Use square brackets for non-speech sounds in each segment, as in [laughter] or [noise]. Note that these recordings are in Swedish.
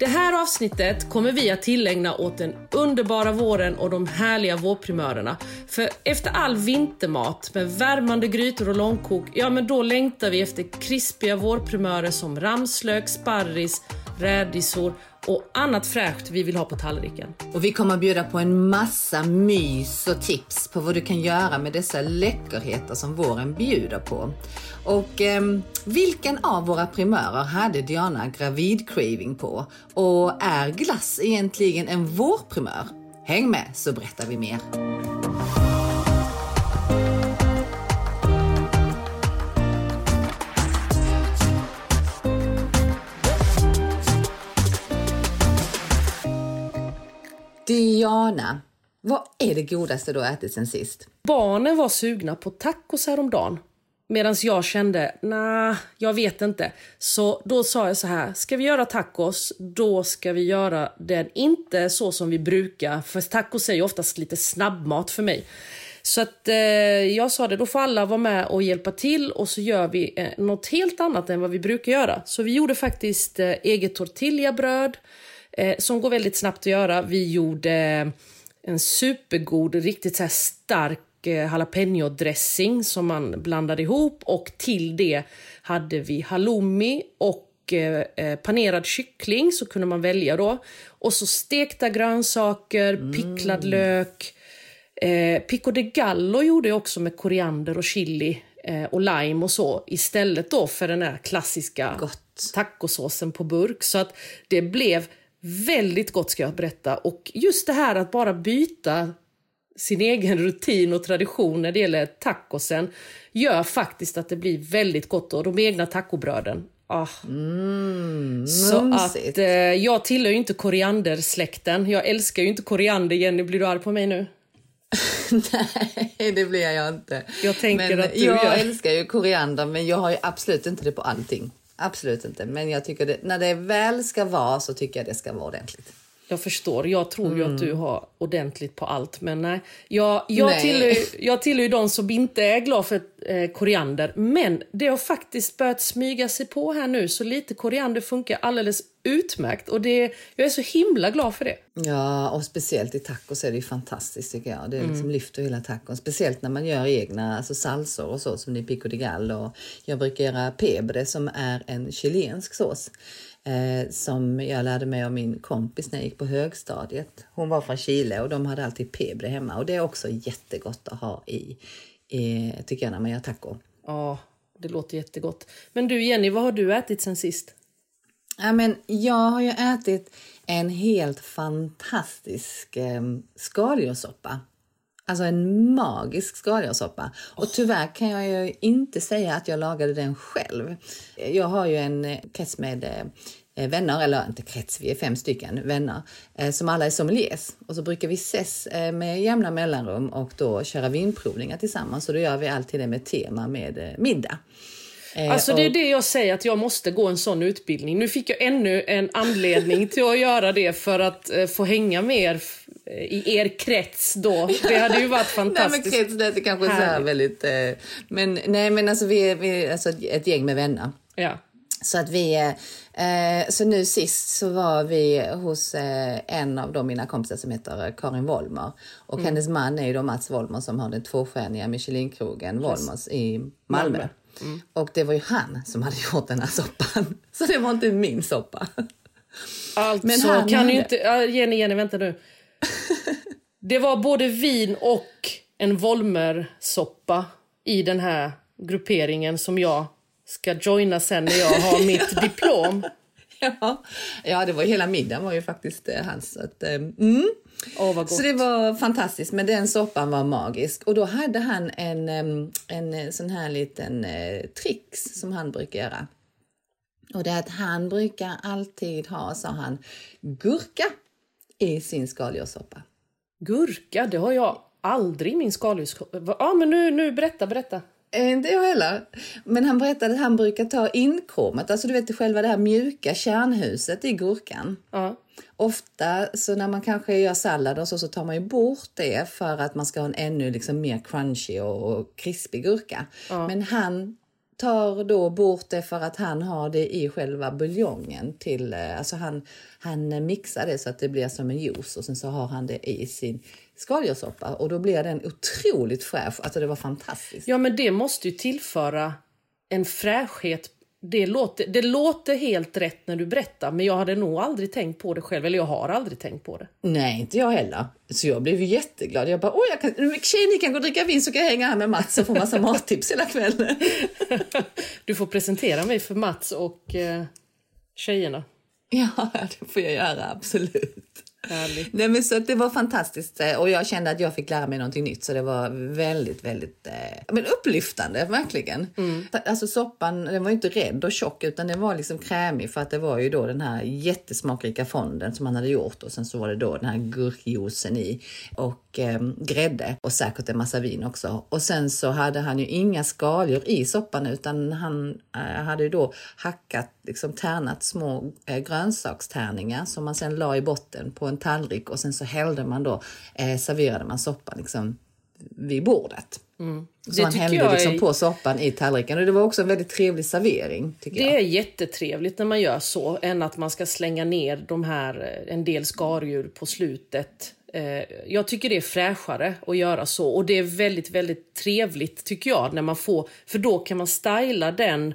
Det här avsnittet kommer vi att tillägna åt den underbara våren och de härliga vårprimörerna. För efter all vintermat med värmande grytor och långkok, ja men då längtar vi efter krispiga vårprimörer som ramslök, sparris, rädisor och annat fräscht vi vill ha på tallriken. Och vi kommer att bjuda på en massa mys och tips på vad du kan göra med dessa läckerheter som våren bjuder på. Och eh, vilken av våra primörer hade Diana gravid-craving på? Och är glass egentligen en vårprimör? Häng med så berättar vi mer. Diana, vad är det godaste du har ätit sen sist? Barnen var sugna på tacos häromdagen. Medan jag kände, nej, jag vet inte. Så då sa jag så här, ska vi göra tacos, då ska vi göra den inte så som vi brukar. För tacos är ju oftast lite snabbmat för mig. Så att eh, jag sa det, då får alla vara med och hjälpa till och så gör vi eh, något helt annat än vad vi brukar göra. Så vi gjorde faktiskt eh, eget tortillabröd eh, som går väldigt snabbt att göra. Vi gjorde eh, en supergod, riktigt så stark eh, jalapeno-dressing som man blandade ihop och till det hade vi halloumi och eh, panerad kyckling så kunde man välja då. Och så stekta grönsaker, picklad lök. Eh, pico de gallo gjorde jag också med koriander och chili eh, och lime och så istället då för den här klassiska Gott. tacosåsen på burk. Så att det blev väldigt gott ska jag berätta. Och just det här att bara byta sin egen rutin och tradition när det gäller tacosen gör faktiskt att det blir väldigt gott. Och de egna tacobröden. Ah. Så mumsigt. att eh, jag tillhör ju inte koriandersläkten. Jag älskar ju inte koriander. Jenny, blir du arg på mig nu? [laughs] Nej, det blir jag inte. Jag tänker men att du jag gör. älskar ju koriander, men jag har ju absolut inte det på allting. Absolut inte. Men jag tycker det, när det väl ska vara så tycker jag det ska vara ordentligt. Jag förstår. Jag tror ju att du har ordentligt på allt. Men nej. Jag, jag, Nej. Tillhör, jag tillhör ju de som inte är glad för eh, koriander. Men det har faktiskt börjat smyga sig på här nu. Så lite koriander funkar alldeles utmärkt. Och det, jag är så himla glad för det. Ja, och speciellt i tacos är det fantastiskt tycker jag. Det liksom lyfter hela tacon. Speciellt när man gör egna alltså salsor och så som i pico de gallo. Jag brukar göra pebre som är en chilensk sås. Eh, som jag lärde mig av min kompis när jag gick på högstadiet. Hon var från Chile och de hade alltid pebre hemma. Och det är också jättegott att ha i, i tycker jag, när man gör taco. Ja, det låter jättegott. Men du Jenny, vad har du ätit sen sist? Ja, men jag har ju ätit en helt fantastisk eh, skaldjurssoppa. Alltså en magisk skaldjurssoppa. Och tyvärr kan jag ju inte säga att jag lagade den själv. Jag har ju en eh, krets med eh, vänner, eller inte krets, vi är fem stycken vänner, eh, som alla är sommeliers. Och så brukar vi ses eh, med jämna mellanrum och då köra vinprovningar tillsammans. Och då gör vi alltid det med tema med eh, middag. Eh, Alltså det är det jag säger att jag måste gå en sån utbildning. Nu fick jag ännu en anledning till att göra det för att eh, få hänga mer f- i er krets då. Det hade ju varit [laughs] Nej men fantastiskt. krets lät kanske så här väldigt... Eh, men nej men alltså vi är, vi är alltså ett gäng med vänner. Ja. Så att vi... Eh, så nu sist så var vi hos eh, en av de mina kompisar som heter Karin Wollmer. Och Mm. hennes man är ju då Mats Wollmer som har den tvåstjärniga Michelin-krogen Wollmers i Malmö. Malmö. Mm. Och det var ju han som hade gjort den här soppan. [laughs] Så det var inte min soppa. Alltså Men han kan hade- ju inte... Jenny, Jenny, vänta nu. [laughs] Det var både vin och en Volmer-soppa i den här grupperingen som jag ska joina sen när jag har mitt [laughs] diplom. Ja, ja, det var hela middagen var ju faktiskt eh, hans. Att, eh, mm. Gott. så det var fantastiskt, men den soppan var magisk. Och då hade han en, em, en eh, sån här liten eh, tricks som han brukar göra. Och det är att han brukar alltid ha, sa han, gurka i sin skaldjurssoppa. Gurka, det har jag aldrig i min skaldjurssoppa. Ja, men nu, nu berätta, berätta. Eh, Inte jag heller. Men han berättade att han brukar ta inkormet, alltså du vet själva det här mjuka kärnhuset i gurkan. Ja. Ofta så när man kanske gör sallad och så, så tar man ju bort det för att man ska ha en ännu liksom mer crunchy och, och krispig gurka. Men han tar då bort det för att han har det i själva buljongen till, eh, alltså han, han mixar det så att det blir som en juice och sen så har han det i sin skaldjurssoppa och då blir den otroligt fräsch. Alltså det var fantastiskt. Ja, men det måste ju tillföra en fräschhet. Det låter, det låter helt rätt när du berättar, men jag hade nog aldrig tänkt på det själv. Eller jag har aldrig tänkt på det. Nej, inte jag heller. Så jag blev jätteglad. Jag bara, åh, jag kan, tjej, ni kan gå och dricka vin så kan jag hänga här med Mats och få massa [laughs] mattips hela kvällen. [laughs] Du får presentera mig för Mats och eh, tjejerna. Ja, [laughs] det får jag göra, absolut. Härligt. Nej, men så det var fantastiskt eh, och jag kände att jag fick lära mig någonting nytt så det var väldigt, väldigt eh, men upplyftande, verkligen. Alltså soppan, den var inte rädd och tjock utan den var liksom krämig för att det var ju då den här jättesmakrika fonden som han hade gjort och sen så var det då den här gurkjuicen i och eh, grädde och säkert en massa vin också. Och sen så hade han ju inga skaldjur i soppan utan han eh, hade ju då hackat, liksom tärnat små eh, grönsakstärningar som man sen la i botten på en tallrik och sen så hällde man då, eh, serverade man soppan liksom vid bordet. Så Mm. Det man hällde liksom är- på soppan i tallriken och det var också en väldigt trevlig servering tycker Det jag. är jättetrevligt när man gör så, än att man ska slänga ner de här, eh, en del skaldjur på slutet. Eh, Jag tycker det är fräschare att göra så och det är väldigt, väldigt trevligt tycker jag när man får, för då kan man styla den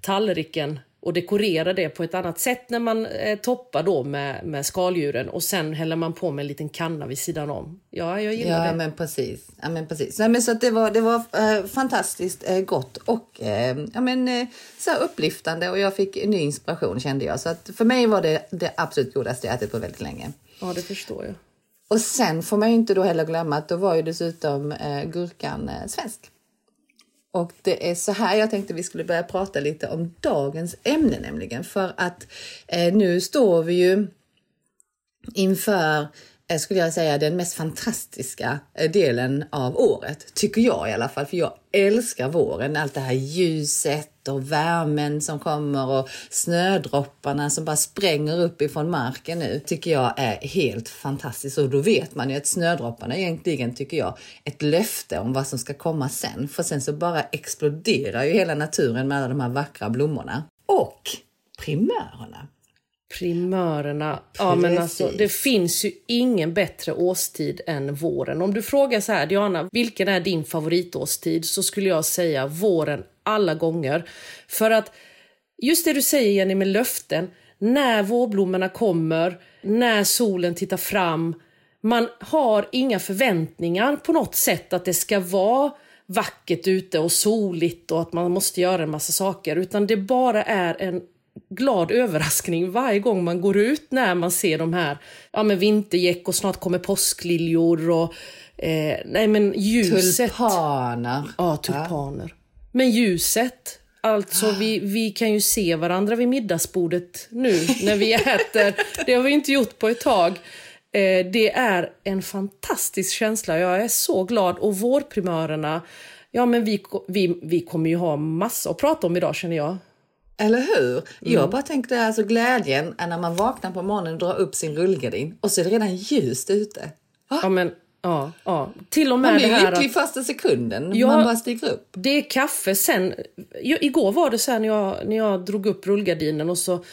tallriken och dekorera det på ett annat sätt när man eh, toppar då med, med skaldjuren och sen häller man på med en liten kanna vid sidan om. Ja, jag gillar Ja, det. men precis. Ja, men precis. Nej, men så att det var, det var eh, fantastiskt eh, gott och eh, ja, men, eh, så upplyftande och jag fick ny inspiration kände jag. Så att för mig var det det absolut godaste jag ätit på väldigt länge. Ja, det förstår jag. Och sen får man ju inte då heller glömma att då var ju dessutom eh, gurkan svensk. Och det är så här jag tänkte vi skulle börja prata lite om dagens ämne nämligen. För att eh, nu står vi ju inför, Eh, skulle jag säga, den mest fantastiska eh, delen av året. Tycker jag i alla fall, för jag älskar våren. Allt det här ljuset och värmen som kommer och snödropparna som bara spränger upp ifrån marken nu. Tycker jag är helt fantastiskt. Och då vet man ju att snödropparna egentligen, tycker jag, ett löfte om vad som ska komma sen. För sen så bara exploderar ju hela naturen med alla de här vackra blommorna. Och primörerna. Primörerna. Ja, men alltså, det finns ju ingen bättre årstid än våren. Om du frågar så här, Diana, vilken är din favoritårstid? Så skulle jag säga våren alla gånger. För att just det du säger Jenny med löften, när vårblommorna kommer, när solen tittar fram. Man har inga förväntningar på något sätt att det ska vara vackert ute och soligt och att man måste göra en massa saker. Utan det bara är en glad överraskning varje gång man går ut när man ser de här ja, men vintergäck och snart kommer påskliljor och eh, nej men ljuset. Tulpaner. Ja, tulpaner. Men ljuset. Alltså vi, vi kan ju se varandra vid middagsbordet nu [laughs] när vi äter. Det har vi inte gjort på ett tag. Eh, det är en fantastisk känsla. Jag är så glad. Och vårprimörerna, ja men vi, vi, vi kommer ju ha massa att prata om idag känner jag. Eller hur? Jag bara tänkte alltså glädjen är när man vaknar på morgonen och drar upp sin rullgardin och så är det redan ljust ute. Ja, men, ja, ja. Till och Man med blir det här lycklig att första sekunden Ja. man bara stiger upp. det är kaffe sen. Igår var det så här när jag, när jag drog upp rullgardinen och så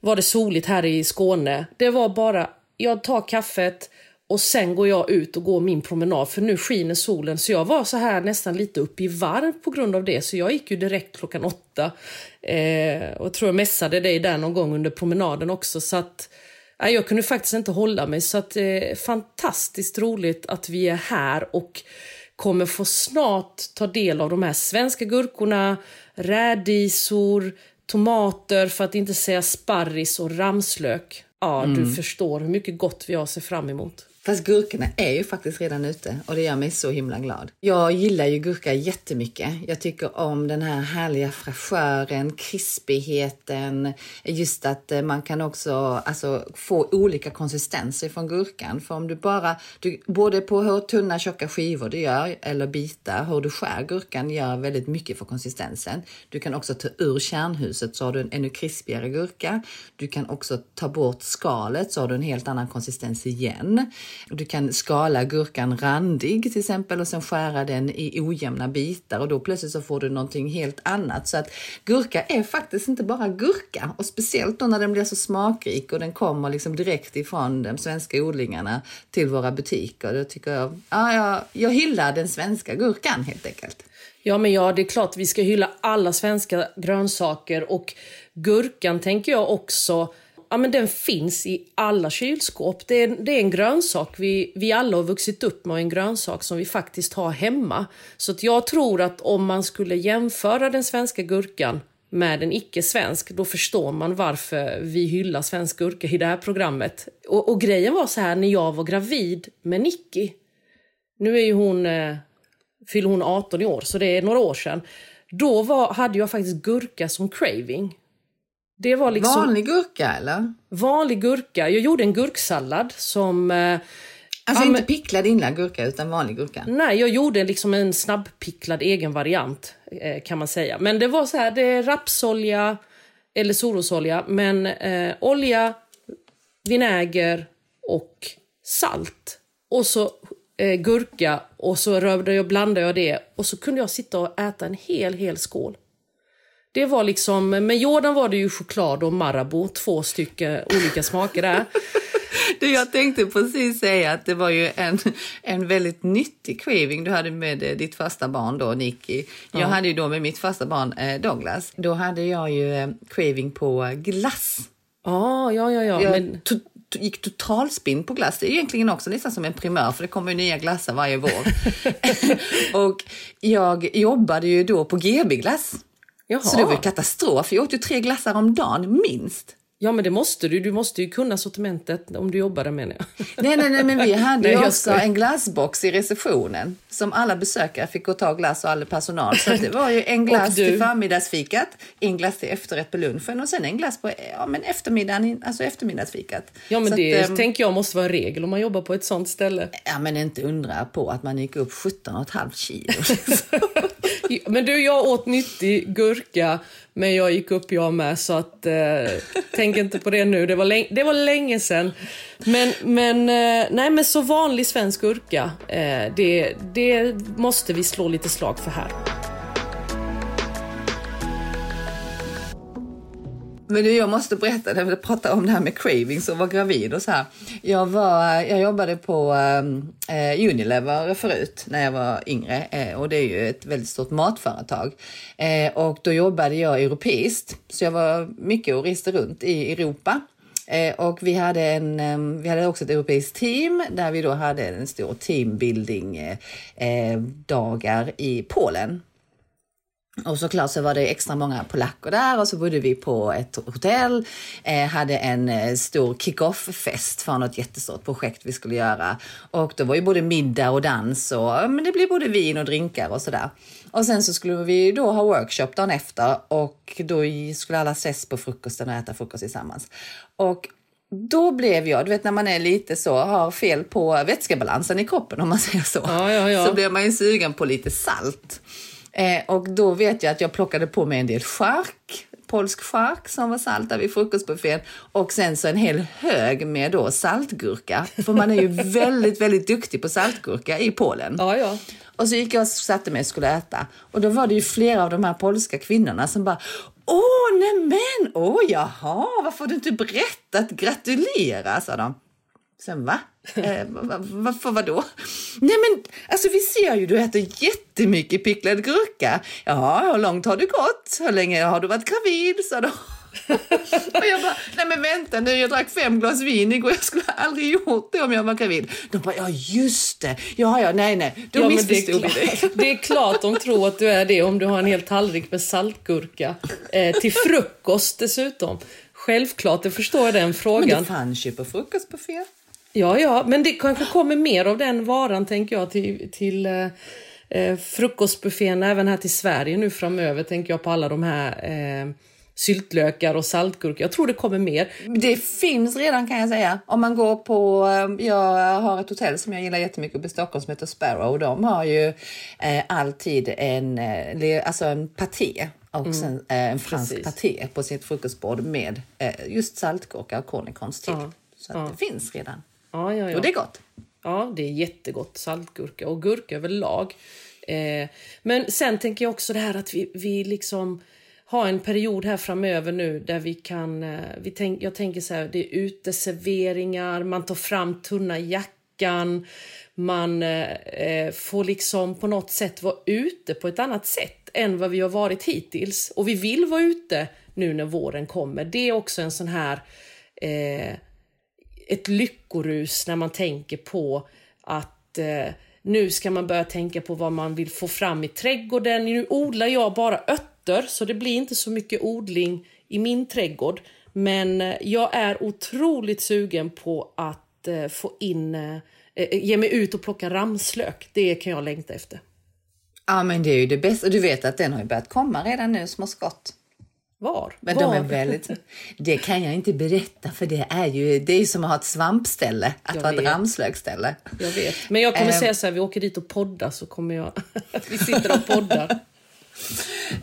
var det soligt här i Skåne. Det var bara, jag tar kaffet och sen går jag ut och går min promenad för nu skiner solen. Så jag var så här nästan lite upp i varv på grund av det. Så jag gick ju direkt klockan åtta. Eh, och tror jag messade dig där någon gång under promenaden också. Så att Nej, jag kunde faktiskt inte hålla mig. Så att, eh, fantastiskt roligt att vi är här och kommer få snart ta del av de här svenska gurkorna, rädisor, tomater, för att inte säga sparris och ramslök. Ja, du förstår hur mycket gott vi har att se fram emot. Fast gurkorna är ju faktiskt redan ute och det gör mig så himla glad. Jag gillar ju gurka jättemycket. Jag tycker om den här härliga fräschören, krispigheten, just att eh, man kan också alltså, få olika konsistenser från gurkan. För om du bara, du, både på hur tunna tjocka skivor du gör eller bitar, hur du skär gurkan gör väldigt mycket för konsistensen. Du kan också ta ur kärnhuset så har du en ännu krispigare gurka. Du kan också ta bort skalet så har du en helt annan konsistens igen. Du kan skala gurkan randig till exempel och sen skära den i ojämna bitar och då plötsligt så får du någonting helt annat. Så att gurka är faktiskt inte bara gurka och speciellt då när den blir så smakrik och den kommer liksom direkt ifrån de svenska odlingarna till våra butiker. Då tycker jag, ja, jag, jag hyllar den svenska gurkan helt enkelt. Ja, men ja, det är klart vi ska hylla alla svenska grönsaker och gurkan tänker jag också Ja, men den finns i alla kylskåp. Det är, det är en grönsak vi, vi alla har vuxit upp med och en grönsak som vi faktiskt har hemma. Så att jag tror att om man skulle jämföra den svenska gurkan med en icke-svensk, då förstår man varför vi hyllar svensk gurka i det här programmet. Och, och grejen var så här, när jag var gravid med Nicky, nu är ju hon, eh, fyller hon 18 i år, så det är några år sedan. Då var, hade jag faktiskt gurka som craving. Det var liksom Vanlig gurka eller? vanlig gurka. Jag gjorde en gurksallad som... Eh, Alltså Ja, inte men- picklad inlagd gurka utan vanlig gurka. nej, jag gjorde liksom en snabbpicklad egen variant eh, kan man säga. Men det var så här, det är rapsolja eller solrosolja, men eh, olja, vinäger och salt. Och så eh, gurka och så rövde jag, blandade jag det och så kunde jag sitta och äta en hel, hel skål. Det var liksom, med Jordan var det ju choklad och Marabou, två stycken olika smaker där. [laughs] Du, jag tänkte precis säga att det var ju en, en väldigt nyttig craving du hade med eh, ditt första barn då, Nicky. Jag hade ju då med mitt första barn eh, Douglas, då hade jag ju eh, craving på glass. Ja, ja, ja, ja. Jag Men, to- gick totalspinn på glass. Det är egentligen också nästan som en primör för det kommer ju nya glassar varje vår. [laughs] [laughs] och jag jobbade ju då på GB-glass jaha. Så det var ju katastrof. Jag åt ju tre glassar om dagen minst. Ja, men det måste du. Du måste ju kunna sortimentet om du jobbar där menar jag. [laughs] Nej, nej, nej, men vi [laughs] hade Nej, ju också en glassbox i receptionen som alla besökare fick gå och ta glass och all personal. Så det var ju en [laughs] glass till förmiddagsfikat, en glass till efterrätt på lunchen och sen en glass på ja, men eftermiddagen, alltså eftermiddagsfikat. Ja, men Så det att, ehm, tänker jag måste vara en regel om man jobbar på ett sånt ställe. Ja, men inte undra på att man gick upp 17,5 kilo. Men du, jag åt nyttig gurka, men jag gick upp jag med, så att eh, tänk inte på det nu. Det var, länge, det var länge sedan. Men, men, eh, nej, men så vanlig svensk gurka, eh, det, det måste vi slå lite slag för här. Men du, jag måste berätta, när vi pratade om det här med cravings och var gravid och så här. Jag, var, jag jobbade på ehm, eh, Unilever förut när jag var yngre eh, och det är ju ett väldigt stort matföretag. Eh, och då jobbade jag europeiskt, så jag var mycket och reste runt i Europa. Eh, och vi hade, en, eh, vi hade också ett europeiskt team där vi då hade en stor teambuilding eh, eh, dagar i Polen. Och såklart så var det extra många polacker där och så bodde vi på ett hotell, eh, hade en eh, stor kick-off-fest för något jättestort projekt vi skulle göra. Och då var ju både middag och dans och men det blev både vin och drinkar och sådär. Och sen så skulle vi då ha workshop dagen efter och då skulle alla ses på frukosten och äta frukost tillsammans. Och då blev jag, du vet när man är lite så, har fel på vätskebalansen i kroppen om man säger så. Ja, ja, ja. Så blir man ju sugen på lite salt. Eh, och då vet jag att jag plockade på mig en del chark, polsk chark som var salt där vid frukostbuffén och sen så en hel hög med då saltgurka. För man är ju [laughs] väldigt, väldigt duktig på saltgurka i Polen. Ja, ja. Och så gick jag och satte mig och skulle äta. Och då var det ju flera av de här polska kvinnorna som bara Åh, nämen! Åh, jaha, varför har du inte berättat? Gratulerar, sa de. Sen va? [laughs] Eh, va- va- varför vadå? Nej men alltså vi ser ju du äter jättemycket picklad gurka. Ja, hur långt har du gått? Hur länge har du varit gravid? sa de. [laughs] och jag bara, nej men vänta nu, jag drack fem glas vin igår, jag skulle aldrig gjort det om jag var gravid. De bara, ja just det, ja ja, nej nej, då Ja, men det, missförstod är det. klart, [laughs] det är klart de tror att du är det om du har en hel tallrik med saltgurka. Eh, till frukost dessutom. Självklart, det förstår jag den Men frågan. det fanns ju på frukostbuffé. Ja, ja, men det kanske kommer mer av den varan tänker jag till, till eh, eh, frukostbuffén även här till Sverige nu framöver. Tänker jag på alla de här eh, syltlökar och saltgurkor. Jag tror det kommer mer. Det finns redan kan jag säga. Om man går på, eh, jag har ett hotell som jag gillar jättemycket uppe i Stockholm som heter Sparrow. De har ju eh, alltid en, eh, alltså en paté och sen eh, en fransk Precis. paté på sitt frukostbord med eh, just saltgurka och cornichons till. Ja. Så att det finns redan. Ja, ja, ja. Och det är gott. Ja, det är jättegott. Saltgurka och gurka överlag. Eh, men sen tänker jag också det här att vi, vi liksom har en period här framöver nu där vi kan... Eh, vi tänk, jag tänker så här, det är uteserveringar, man tar fram tunna jackan, man eh, eh, får liksom på något sätt vara ute på ett annat sätt än vad vi har varit hittills. Och vi vill vara ute nu när våren kommer. Det är också en sån här... Ett lyckorus när man tänker på att eh, nu ska man börja tänka på vad man vill få fram i trädgården. Nu odlar jag bara örter så det blir inte så mycket odling i min trädgård. Men eh, jag är otroligt sugen på att eh, få in, eh, eh ge mig ut och plocka ramslök. Det kan jag längta efter. Ja men det är ju det bästa. Du vet att den har ju börjat komma redan nu, små skott. Var? Men Var? de är väldigt... [laughs] Det kan jag inte berätta för det är ju det är som att ha ett svampställe, att Jag ha ett vet. ramslökställe. Jag vet. Men jag kommer Ehm. säga så här, vi åker dit och poddar så kommer jag... [laughs] vi sitter och poddar. [laughs]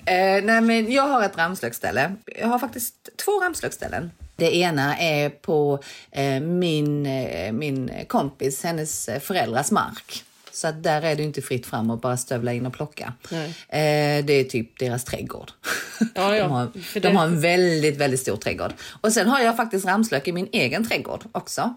Eh, nej, men jag har ett ramslökställe. Jag har faktiskt två ramslökställen. Det ena är på eh, min, eh, min kompis, hennes eh, föräldrars mark. Så att där är det inte fritt fram att bara stövla in och plocka. Eh, det är typ deras trädgård. Ja, ja, [laughs] De, har, de det- har en väldigt, väldigt stor trädgård. Och sen har jag faktiskt ramslök i min egen trädgård också.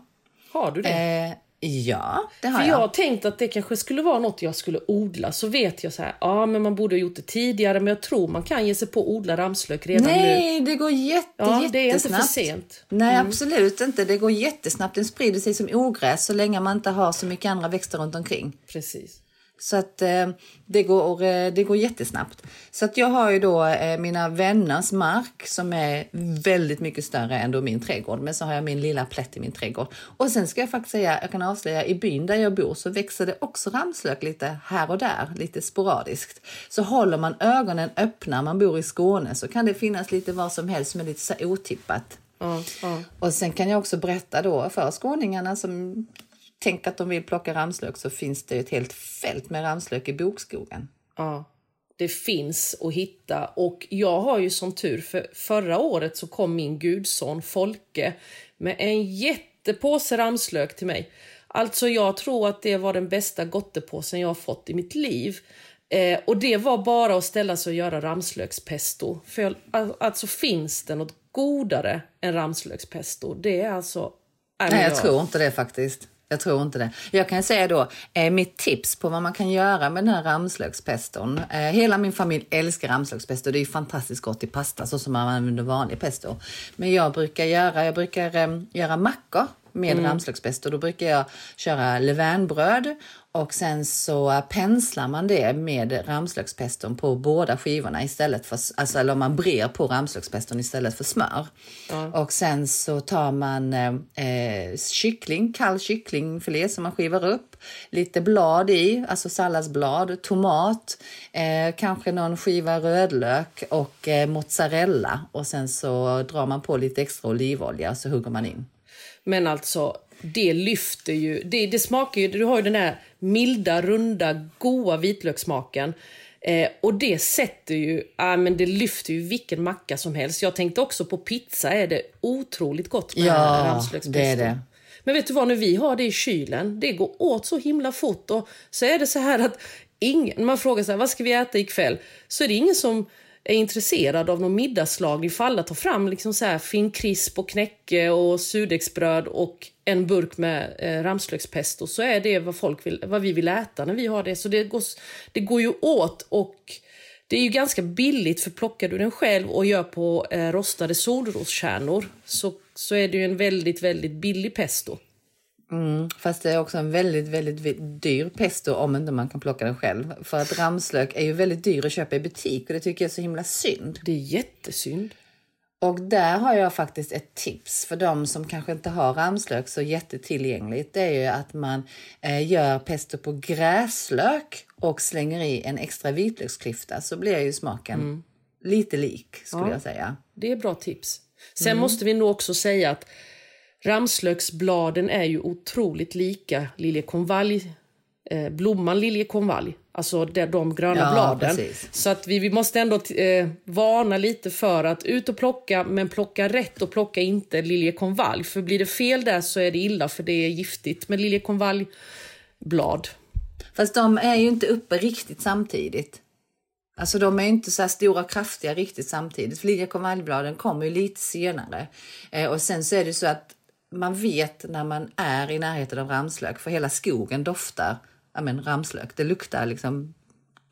Har du det? Eh, ja, det har För jag. jag har tänkt att det kanske skulle vara något jag skulle odla. Så vet jag så här, ja men man borde ha gjort det tidigare. Men jag tror man kan ge sig på att odla ramslök redan nu. Nej, det går jätte, Ja, det är inte jättesnabbt. för sent. Nej, absolut inte. Det går jättesnabbt. Den sprider sig som ogräs så länge man inte har så mycket andra växter runt omkring. Precis. Så att eh, det, går, eh, det går jättesnabbt. Så att jag har ju då eh, mina vänners mark som är väldigt mycket större än då min trädgård. Men så har jag min lilla plätt i min trädgård. Och sen ska jag faktiskt säga, jag kan avslöja, i byn där jag bor så växer det också ramslök lite här och där, lite sporadiskt. Så håller man ögonen öppna, man bor i Skåne, så kan det finnas lite vad som helst som är lite så otippat. Ja, ja. Och sen kan jag också berätta då för skåningarna som tänker att de vill plocka ramslök så finns det ett helt fält med ramslök i bokskogen. Ja, det finns att hitta. Och jag har ju som tur, för förra året så kom min gudson Folke med en jättepåse ramslök till mig. Alltså jag tror att det var den bästa gottepåsen jag har fått i mitt liv. Eh, och det var bara att ställa sig och göra ramslökspesto. För jag, al- alltså finns det något godare än ramslökspesto? Det är alltså... Nej, Nej, jag tror inte det faktiskt. Jag tror inte det. Jag kan säga då, eh, mitt tips på vad man kan göra med den här ramslökspeston. Eh, hela min familj älskar ramslökspesto. Det är fantastiskt gott i pasta så som man använder vanlig pesto. Men jag brukar göra, jag brukar eh, göra mackor med Mm. ramslökspesto. Då brukar jag köra levainbröd och sen så penslar man det med ramslökspeston på båda skivorna istället för, alltså eller man brer på ramslökspeston istället för smör. Och sen så tar man eh, kyckling, kall kycklingfilé som man skivar upp, lite blad i, alltså salladsblad, tomat, eh, kanske någon skiva rödlök och eh, mozzarella och sen så drar man på lite extra olivolja och så hugger man in. Men alltså, det lyfter ju... Det, det smakar ju... Du har ju den här milda, runda, goa vitlökssmaken. Eh, och det sätter ju... Ja, men det lyfter ju vilken macka som helst. Jag tänkte också på pizza är det otroligt gott med Ja, det är det. Men vet du vad, när vi har det i kylen, det går åt så himla fort. Och så är det så här att ingen, när man frågar så här, vad ska vi äta ikväll? Så är det ingen som är intresserad av någon middagslag. ifall alla tar fram liksom så här finkrisp och knäcke och surdegsbröd och en burk med eh, ramslökspesto. Så är det vad, folk vill, vad vi vill äta när vi har det. Så det går, det går ju åt och det är ju ganska billigt för plockar du den själv och gör på eh, rostade solroskärnor så, så är det ju en väldigt, väldigt billig pesto. Fast det är också en väldigt, väldigt dyr pesto om inte man kan plocka den själv. För att ramslök är ju väldigt dyr att köpa i butik och det tycker jag är så himla synd. Det är jättesynd. Och där har jag faktiskt ett tips för de som kanske inte har ramslök så jättetillgängligt. Det är ju att man eh, gör pesto på gräslök och slänger i en extra vitlöksklyfta så blir ju smaken lite lik skulle jag säga. Det är bra tips. Sen måste vi nog också säga att ramslöksbladen är ju otroligt lika liljekonvalj, eh, blomman liljekonvalj. Alltså de, de gröna Ja, bladen. precis. Så att vi, vi måste ändå eh, varna lite för att ut och plocka, men plocka rätt och plocka inte liljekonvalj. För blir det fel där så är det illa för det är giftigt med liljekonvaljblad. Fast de är ju inte uppe riktigt samtidigt. Alltså de är inte så stora och kraftiga riktigt samtidigt. För liljekonvaljbladen kommer ju lite senare. Eh, och sen så är det så att man vet när man är i närheten av ramslök, för hela skogen doftar ja, men, ramslök. Det luktar liksom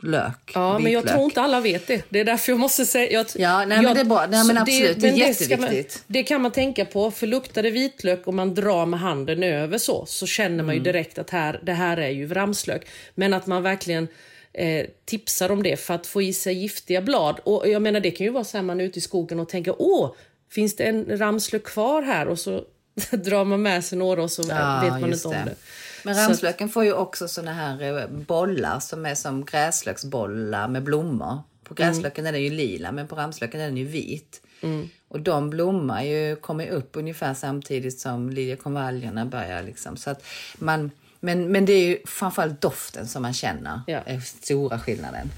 lök. Ja, men jag vitlök. tror inte alla vet det. Det är därför jag måste säga... Jag, Ja, nej, men det är bra. Nej, men absolut, det är men ska jätteviktigt. Man, det kan man tänka på, för luktar det vitlök och man drar med handen över så, så känner man ju Mm. direkt att här, det här är ju ramslök. Men att man verkligen eh, tipsar om det för att få i sig giftiga blad. Och jag menar, det kan ju vara så här man är ute i skogen och tänker, åh, finns det en ramslök kvar här? Och så [laughs] drar man med sig några och så Ja, vet man inte om det. det. Men Så ramslöken får ju också såna här eh, bollar som är som gräslöksbollar med blommor. På gräslöken är den ju lila men på ramslöken är den ju vit. Och de blommar ju, kommer upp ungefär samtidigt som liljekonvaljerna börjar. Liksom. Så att man, men, men det är ju framförallt doften som man känner Ja. är stora skillnaden.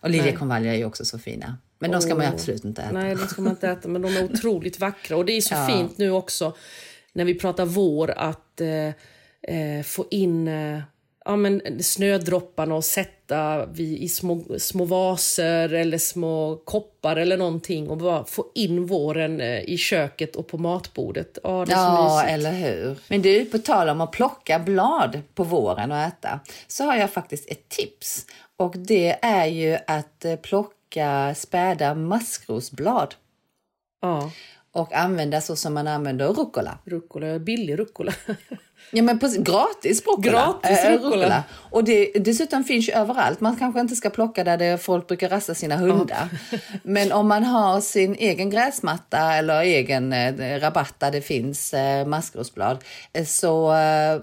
Och liljekonvaljer är ju också så fina. Men de ska man absolut inte äta. Nej, de ska man inte äta, men de är otroligt vackra. Och det är så [laughs] Ja. fint nu också när vi pratar vår att eh, eh, få in eh, ja, men snödropparna och sätta vid, i små, små vaser eller små koppar eller någonting och bara få in våren eh, i köket och på matbordet. Ja, Ja, eller hur. Men du, på tal om att plocka blad på våren och äta, så har jag faktiskt ett tips. Och det är ju att eh, plocka späda maskrosblad Ja, och använda så som man använder rucola. rucola, billig rucola. Ja, men precis, gratis rucola. Gratis Eh, rucola. Och det, dessutom finns ju överallt. Man kanske inte ska plocka där det folk brukar rasta sina hundar. Men om man har sin egen gräsmatta eller egen eh, rabatt där det finns eh, maskrosblad eh, så eh,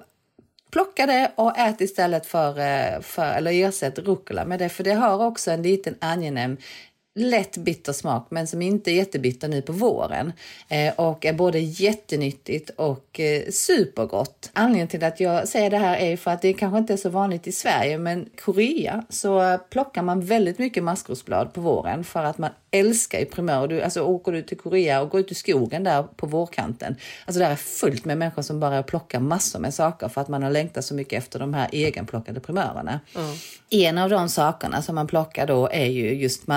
plocka det och ät istället för, eh, för eller ersätt rucola med det. För det har också en liten angenäm lätt bitter smak men som inte är jättebitter nu på våren. Eh, och är både jättenyttigt och eh, supergott. Anledningen till att jag säger det här är för att det kanske inte är så vanligt i Sverige men i Korea så plockar man väldigt mycket maskrosblad på våren för att man älskar ju primör. Du, alltså åker du till Korea och går ut i skogen där på vårkanten. Alltså där är fullt med människor som bara plockar massor med saker för att man har längtat så mycket efter de här egenplockade primörerna. En av de sakerna som man plockar då är ju just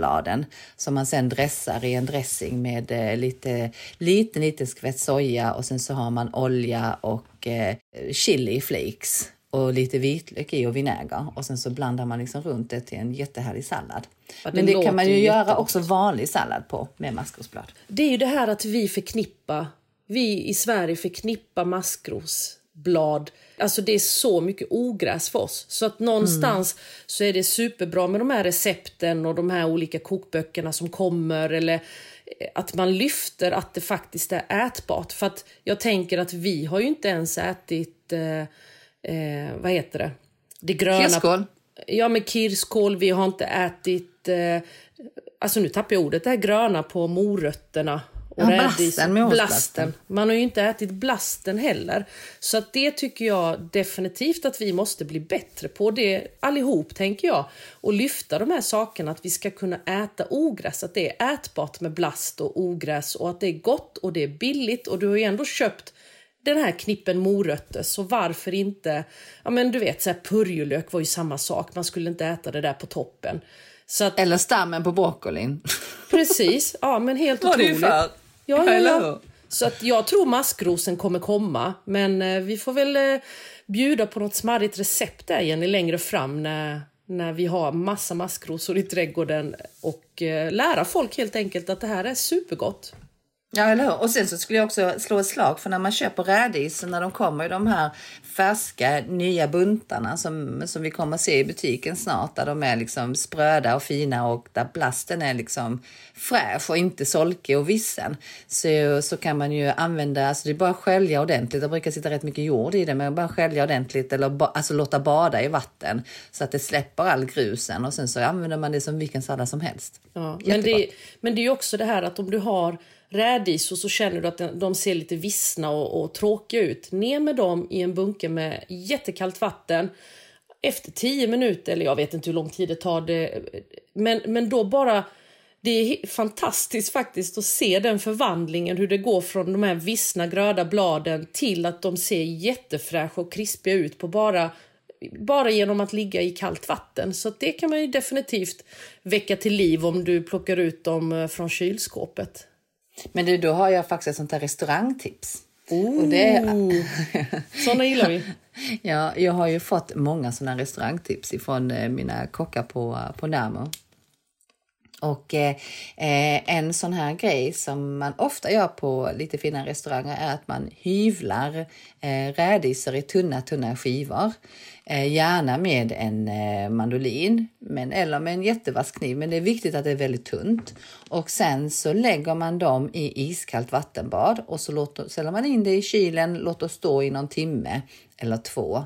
maskrosbladen som man sen dressar i en dressing med eh, lite, lite, lite skvätt soja och sen så har man olja och eh, chili flakes och lite vitlök i och vinäger och sen så blandar man liksom runt det till en jättehärlig sallad. Ja, det Men det kan man ju ju göra jättegott. också vanlig sallad på med maskrosblad. Det är ju det här att vi förknippar, vi i Sverige förknippar maskrosblad. Alltså det är så mycket ogräs för oss. Så att någonstans så är det superbra med de här recepten och de här olika kokböckerna som kommer. Eller eh, att man lyfter att det faktiskt är ätbart. För att jag tänker att vi har ju inte ens ätit, eh, eh, vad heter det? Det gröna. Kirskål. Ja, med kirskål. Vi har inte ätit... Eh, alltså nu tappar jag ordet. Det här gröna på morötterna. Och Ja, blasten, mjölsblasten. blasten. Man har ju inte ätit blasten heller. Så att det tycker jag definitivt att vi måste bli bättre på. Det allihop, tänker jag. Och lyfta de här sakerna. Att vi ska kunna äta ogräs. Att det är ätbart med blast och ogräs. Och att det är gott och det är billigt. Och du har ju ändå köpt den här knippen morötter, så varför inte... Ja men du vet, så här, purjolök var ju samma sak. Man skulle inte äta det där på toppen. Så att, Eller stammen på broccolin. [laughs] precis, ja men helt otroligt. Ja, ja, ja. Så att jag tror maskrosen kommer komma, men eh, vi får väl eh, bjuda på något smarrigt recept där Jenny längre fram när, när vi har massa maskrosor i trädgården och eh, lära folk helt enkelt att det här är supergott. Ja, eller hur? Och sen så skulle jag också slå ett slag för när man köper rädis, när de kommer i de här färska nya buntarna som, som vi kommer att se i butiken snart, där de är liksom spröda och fina och där blasten är liksom fräsch och inte solkig och vissen. Så, så kan man ju använda, alltså det är bara att skölja ordentligt, det brukar sitta rätt mycket jord i det, men bara skölja ordentligt eller ba, alltså låta bada i vatten så att det släpper all grusen och sen så använder man det som vilken sallad som helst. Ja, men, det, men det är också det här att om du har rädisor så känner du att de ser lite vissna och, och tråkiga ut. Ner med dem i en bunke med jättekallt vatten. Efter tio minuter, eller jag vet inte hur lång tid det tar, det, men, men då bara... Det är fantastiskt faktiskt att se den förvandlingen, hur det går från de här vissna gröda bladen till att de ser jättefräscha och krispiga ut på bara bara genom att ligga i kallt vatten. Så det kan man ju definitivt väcka till liv om du plockar ut dem eh, från kylskåpet. Men du, då har jag faktiskt ett sånt här restaurangtips. Ooh, och det... Såna gillar vi. [laughs] ja, jag har ju fått många såna restaurangtips ifrån eh, mina kockar på, på Närmo. Och eh, eh, en sån här grej som man ofta gör på lite fina restauranger är att man hyvlar eh, rädisor i tunna, tunna skivor. Eh, gärna med en eh, mandolin men, eller med en jättevass kniv, men det är viktigt att det är väldigt tunt. Och sen så lägger man dem i iskallt vattenbad och så låter, ställer man in det i kylen, låter stå i någon timme eller två.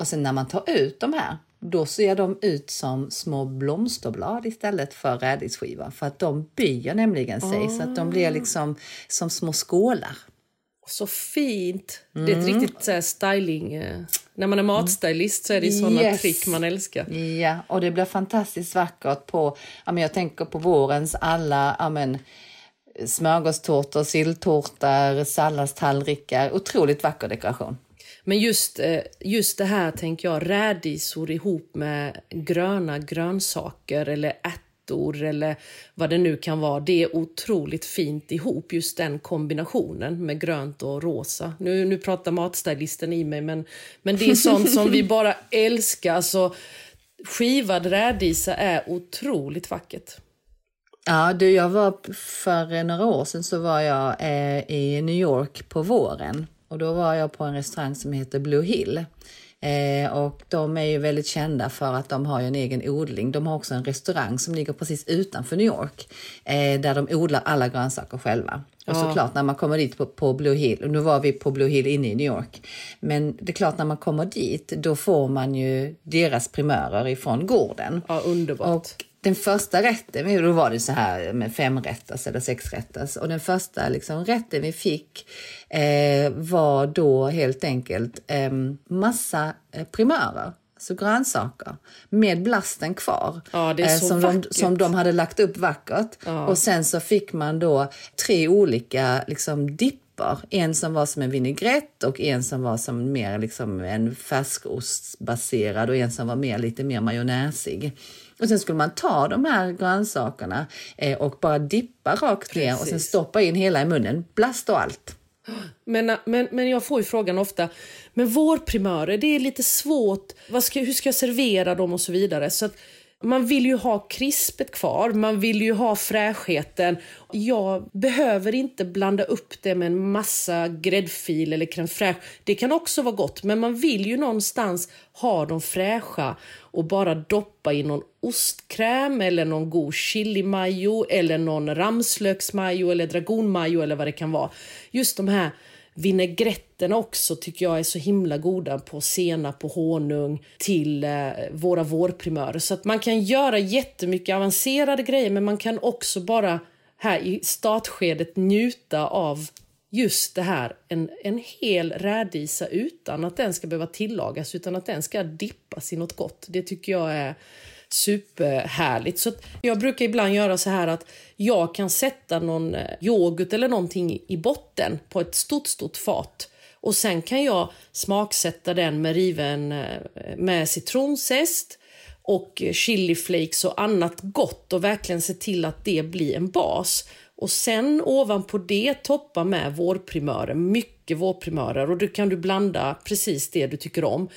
Och sen när man tar ut de här, då ser de ut som små blomsterblad istället för rädisskivor för att de böjer nämligen sig oh. så att de blir liksom som små skålar. Så fint! Mm. Det är ett mm. riktigt så här, styling... Eh, när man är matstylist så är det såna yes. trick man älskar. Ja, och det blir fantastiskt vackert på... Ja, men jag tänker på vårens alla ja, men, smörgåstårtor, silltårtor, salladstallrikar. Otroligt vacker dekoration. Men just, eh, just det här tänker jag, rädisor ihop med gröna grönsaker eller ärtor eller vad det nu kan vara. Det är otroligt fint ihop, just den kombinationen med grönt och rosa. Nu, nu pratar matstylisten i mig, men, men det är sånt som vi bara [laughs] älskar. Alltså, skivad rädisa är otroligt vackert. Ja, du, jag var för några år sedan så var jag eh, i New York på våren och då var jag på en restaurang som heter Blue Hill. Eh, och de är ju väldigt kända för att de har en egen odling. De har också en restaurang som ligger precis utanför New York eh, där de odlar alla grönsaker själva. Och såklart när man kommer dit på, på, Blue Hill, och nu var vi på Blue Hill inne i New York, men det är klart när man kommer dit då får man ju deras primörer ifrån gården. Ja, underbart. Och den första rätten, då var det så här med femrätters eller sexrätters och den första liksom, rätten vi fick eh, var då helt enkelt eh, massa primörer alltså grönsaker med blasten kvar. Ja, eh, som, de, som de hade lagt upp vackert. Ja. Och sen så fick man då tre olika liksom, dippar. En som var som en vinägrett och en som var som mer liksom en färskostbaserad och en som var mer, lite mer majonnäsig. Och sen skulle man ta de här grönsakerna eh, och bara dippa rakt ner och sen stoppa in hela i munnen, blast och allt. Men, men, men jag får ju frågan ofta, men vårprimörer, det är lite svårt, vad ska, hur ska jag servera dem och så vidare. Så att, man vill ju ha krispet kvar, man vill ju ha fräschheten. Jag behöver inte blanda upp det med en massa gräddfil eller crème fraîche. Det kan också vara gott, men man vill ju någonstans ha dem fräscha och bara doppa i någon ostkräm eller någon god chilimajo eller någon ramslöksmajo eller dragonmajo eller vad det kan vara. Just de här Vinägretterna också tycker jag är så himla goda på senap och honung till eh, våra vårprimörer. Så att man kan göra jättemycket avancerade grejer men man kan också bara här i startskedet njuta av just det här, en, en hel rädisa utan att den ska behöva tillagas utan att den ska dippas i något gott. Det tycker jag är superhärligt. Så jag brukar ibland göra så här att jag kan sätta någon eh, yoghurt eller någonting i botten på ett stort, stort fat. Och sen kan jag smaksätta den med riven eh, med citronzest och chiliflakes och annat gott och verkligen se till att det blir en bas. Och sen ovanpå det toppa med vårprimörer, mycket vårprimörer och då kan du blanda precis det du tycker om.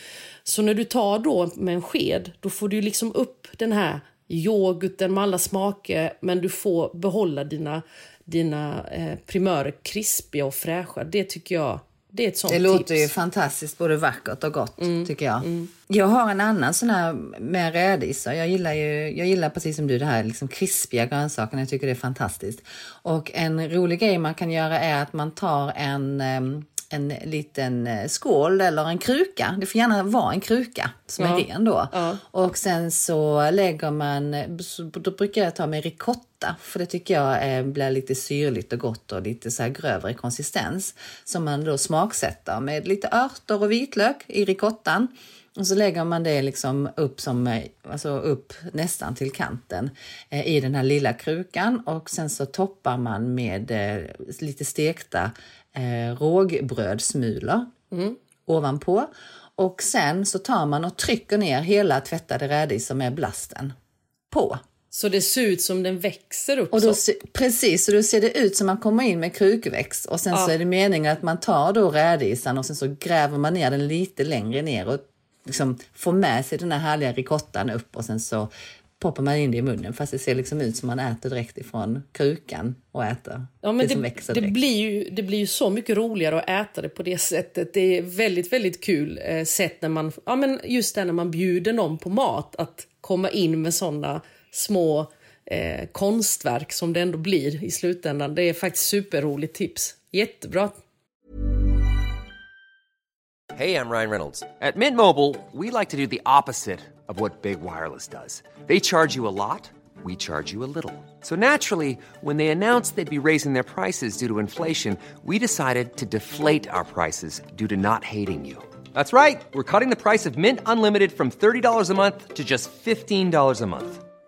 Så när du tar då med en sked, då får du liksom upp den här yoghurten med alla smaker men du får behålla dina, dina eh, primörer krispiga och fräscha. Det tycker jag det är ett sånt Det låter tips. ju fantastiskt, både vackert och gott tycker jag. Jag har en annan sån här med rädisor. Jag gillar ju, jag gillar precis som du det här liksom krispiga grönsakerna. Jag tycker det är fantastiskt. Och en rolig grej man kan göra är att man tar en en liten eh, skål eller en kruka. Det får gärna vara en kruka som är ren då. Och sen så lägger man, då brukar jag ta med ricotta för det tycker jag eh, blir lite syrligt och gott och lite så grövre konsistens. Som man då smaksätter med lite örter och vitlök i ricottan. Och så lägger man det liksom upp, som, eh, alltså upp nästan till kanten eh, i den här lilla krukan och sen så toppar man med eh, lite stekta eh, rågbrödssmulor ovanpå. Och sen så tar man och trycker ner hela tvättade rädisor med blasten på. Så det ser ut som den växer upp Och då, så. precis, så då ser det ut som man kommer in med krukväxt och sen så är det meningen att man tar då rädisan och sen så gräver man ner den lite längre ner och liksom får med sig den här härliga ricottan upp och sen så poppar man in det i munnen fast det ser liksom ut som man äter direkt ifrån krukan och äter Ja, men det, det, som växer det, blir ju, det blir ju så mycket roligare att äta det på det sättet. Det är väldigt, väldigt kul eh, sätt när man, ja, men just det när man bjuder någon på mat att komma in med såna små eh, konstverk som det ändå blir i slutändan. Det är faktiskt superroligt tips. Jättebra. Hey, I'm Ryan Reynolds. På Mint Mobile, we like to do the opposite of what Big Wireless does. They charge you a lot, we charge you a little. So naturally, when they announced they'd be raising their prices due to inflation, we decided to deflate our prices due to not hating you. That's right. We're cutting the price of Mint Unlimited from $30 a month to just $15 a month.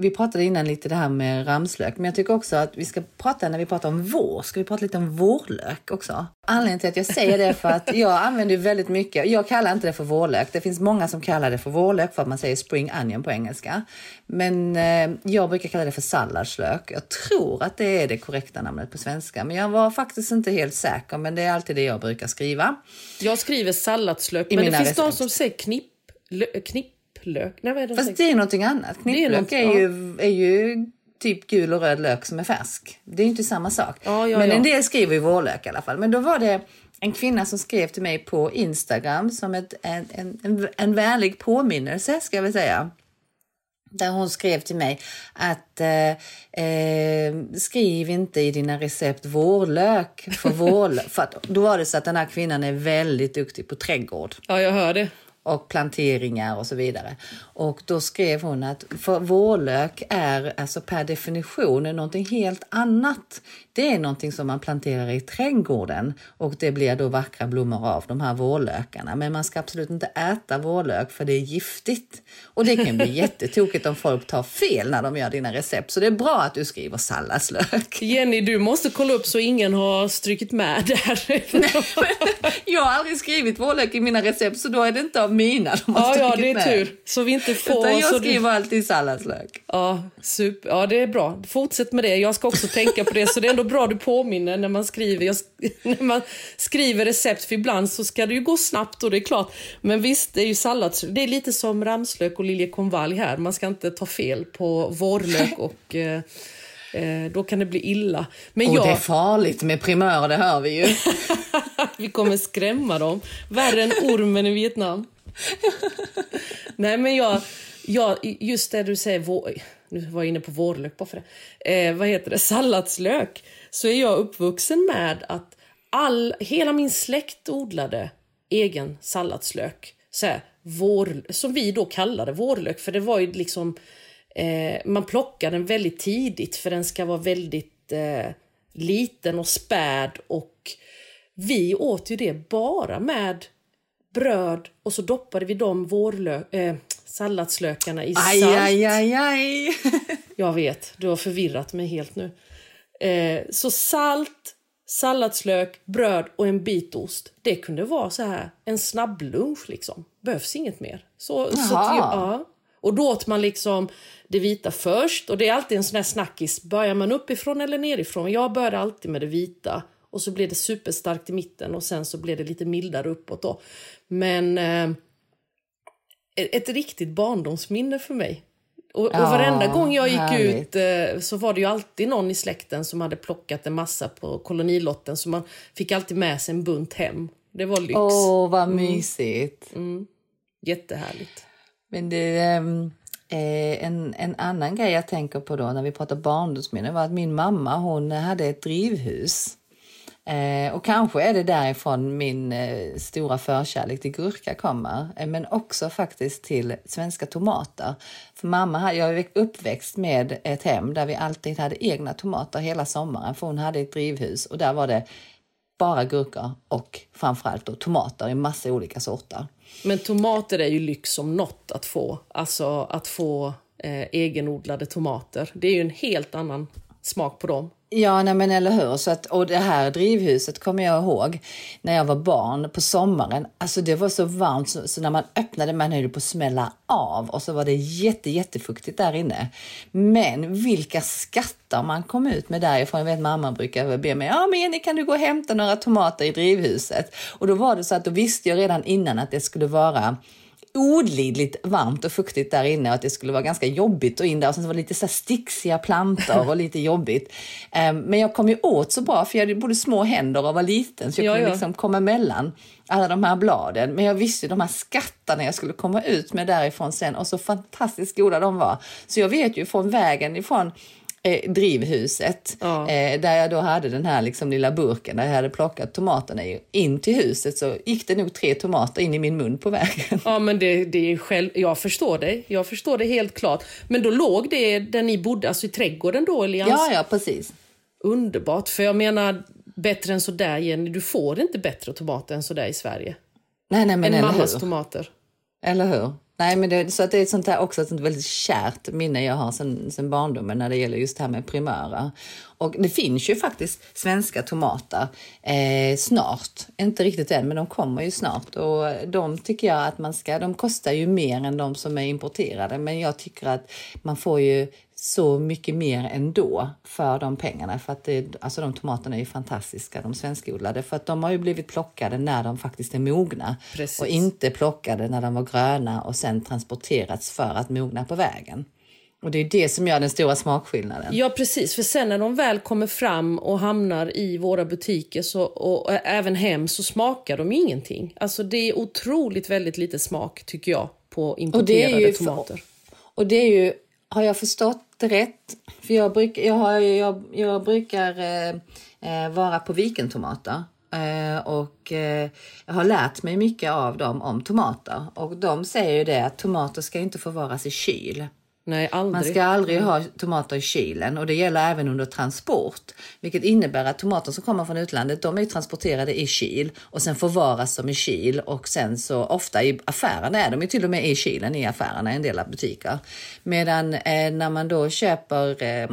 Vi pratade innan lite det här med ramslök, men jag tycker också att vi ska prata när vi pratar om vår, ska vi prata lite om vårlök också. Anledningen till att jag säger det är för att jag använder väldigt mycket, jag kallar inte det för vårlök, det finns många som kallar det för vårlök för att man säger spring onion på engelska. Men eh, jag brukar kalla det för salladslök. Jag tror att det är det korrekta namnet på svenska, men jag var faktiskt inte helt säker, men det är alltid det jag brukar skriva. Jag skriver salladslök, men det finns de som säger knipp, lö, knipplök. Nej, vad är det de Fast det är någonting annat. Knipplök något- är, ju, är ju typ gul och röd lök som är färsk. Det är ju inte samma sak. Ja, ja, Men en del skriver ju vårlök i alla fall. Men då var det en kvinna som skrev till mig på Instagram som ett, en, en, en, en vänlig påminnelse ska jag väl säga. Där hon skrev till mig att eh, eh, skriv inte i dina recept vårlök. För, vårlök. [laughs] för då var det så att den här kvinnan är väldigt duktig på trädgård Ja, jag hör det. Och planteringar och så vidare. Och då skrev hon att för vårlök är alltså per definition någonting helt annat. Det är någonting som man planterar i trädgården och det blir då vackra blommor av de här vårlökarna. Men man ska absolut inte äta vårlök för det är giftigt. Och det kan bli [laughs] jättetokigt om folk tar fel när de gör dina recept. Så det är bra att du skriver salladslök. Jenny, du måste kolla upp så ingen har strykit med där. [laughs] Jag har aldrig skrivit vårlök i mina recept så då är det inte av mina de har ja, ja, det är med. tur. Så vi inte får... Utan så jag du- skriver alltid salladslök. Ja, super. ja, det är bra. Fortsätt med det. Jag ska också tänka på det. Så det är ändå bra du påminner när man skriver, jag, [laughs] när man skriver recept. För ibland så ska det ju gå snabbt och det är klart. Men visst, det är ju sallads. Det är lite som ramslök och liljekonvalj här. Man ska inte ta fel på vårlök [laughs] och eh, eh, då kan det bli illa. Men Och jag, det är farligt med primörer, det hör vi ju. [laughs] vi kommer skrämma dem. Värre än ormen i Vietnam. [laughs] Nej, men jag, jag, just det du säger, vår, nu var jag inne på vårlök bara för det. Eh, vad heter det? Salladslök. Så är jag uppvuxen med att all, hela min släkt odlade egen salladslök. Så här, vår, som vi då kallade vårlök, för det var ju liksom... Eh, man plockar den väldigt tidigt för den ska vara väldigt eh, liten och späd. Och vi åt ju det bara med bröd och så doppade vi de vårlök, eh, salladslökarna i Aj, salt. aj, aj, aj. [laughs] Jag vet, du har förvirrat mig helt nu. Eh, så salt, salladslök, bröd och en bit ost. Det kunde vara så här en snabblunch liksom. Behövs inget mer. Så, så ja. Och då åt man liksom det vita först. Och det är alltid en sån här snackis. Börjar man uppifrån eller nerifrån? Jag började alltid med det vita. Och så blev det superstarkt i mitten och sen så blev det lite mildare uppåt då. Men eh, ett riktigt barndomsminne för mig. Och, och Ja, varenda gång jag gick härligt. ut eh, så var det ju alltid någon i släkten som hade plockat en massa på kolonilotten så man fick alltid med sig en bunt hem. Det var lyx. Åh, vad mysigt. Jättehärligt. Men det, ehm, eh, en, en annan grej jag tänker på då när vi pratar barndomsminnen var att min mamma hon hade ett drivhus. Eh, och kanske är det därifrån min eh, stora förkärlek till gurka kommer. Eh, men också faktiskt till svenska tomater. För mamma, jag är uppväxt med ett hem där vi alltid hade egna tomater hela sommaren. För hon hade ett drivhus och där var det bara gurkor och framförallt då tomater i massa olika sorter. Men tomater är ju lyx som något att få. Alltså att få eh, egenodlade tomater. Det är ju en helt annan smak på dem. Ja, nej men eller hur. Så att, och det här drivhuset kommer jag ihåg när jag var barn på sommaren. Alltså det var så varmt så, så när man öppnade man höll på att smälla av och så var det jätte, jättefuktigt där inne. Men vilka skattar man kom ut med därifrån. Jag vet mamma brukar be mig, ja men Jenny kan du gå och hämta några tomater i drivhuset? Och då var det så att då visste jag redan innan att det skulle vara olidligt varmt och fuktigt där inne och att det skulle vara ganska jobbigt att in där och sen var det lite så sticksiga plantor och lite jobbigt. Ehm, men jag kom ju åt så bra för jag hade både små händer och var liten så jag Ja, kunde liksom komma emellan alla de här bladen. Men jag visste ju de här skatterna jag skulle komma ut med därifrån sen och så fantastiskt goda de var. Så jag vet ju från vägen ifrån eh, drivhuset Ja. eh, där jag då hade den här liksom lilla burken där jag hade plockat tomaterna i. In till huset så gick det nog tre tomater in i min mun på vägen. Ja, men det, det är själv, jag förstår dig. Jag förstår det helt klart. Men då låg det där ni bodde, alltså i trädgården då? Eller Ja, ja, precis. Underbart. För jag menar, bättre än så där Jenny, du får inte bättre tomater än så där i Sverige. Nej, nej, men än eller mammas hur? tomater. Eller hur? Nej, men det, så att det är ett sånt här också ett sånt väldigt kärt minne jag har sen, sen barndomen när det gäller just det här med primörer. Och det finns ju faktiskt svenska tomater eh, snart. Inte riktigt än, men de kommer ju snart. Och de tycker jag att man ska, de kostar ju mer än de som är importerade. Men jag tycker att man får ju så mycket mer ändå för de pengarna. För att det, alltså de tomaterna är ju fantastiska, de svenskodlade. För att de har ju blivit plockade när de faktiskt är mogna. Precis. Och inte plockade när de var gröna och sen transporterats för att mogna på vägen. Och det är det som gör den stora smakskillnaden. Ja, precis. För sen när de väl kommer fram och hamnar i våra butiker så, och, även hem så smakar de ju ingenting. Alltså det är otroligt väldigt lite smak tycker jag på Och det importerade är ju tomater. Och det är ju, har jag förstått det rätt? För jag, bruk, jag, har, jag, jag brukar eh, eh, vara på vikentomater. Eh, och eh, jag har lärt mig mycket av dem om tomater. Och de säger ju det att tomater ska inte förvaras i kyl. Nej, aldrig. Man ska aldrig ha tomater i kylen och det gäller även under transport. Vilket innebär att tomater som kommer från utlandet, de är transporterade i kyl och sen förvaras de i kyl och sen så ofta i affärerna är de ju till och med i kylen i affärerna i en del av butiker. Medan eh, när man då köper eh,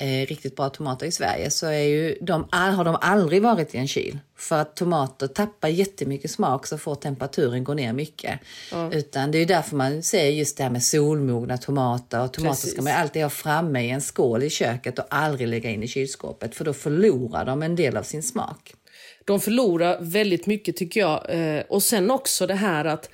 eh, riktigt bra tomater i Sverige så är ju de, har de aldrig varit i en kyl. För att tomater tappar jättemycket smak så får temperaturen gå ner mycket. Utan det är därför man säger just det här med solmogna tomater. Och tomater Precis. ska man alltid ha framme i en skål i köket och aldrig lägga in i kylskåpet. För då förlorar de en del av sin smak. De förlorar väldigt mycket tycker jag. Eh, och sen också det här att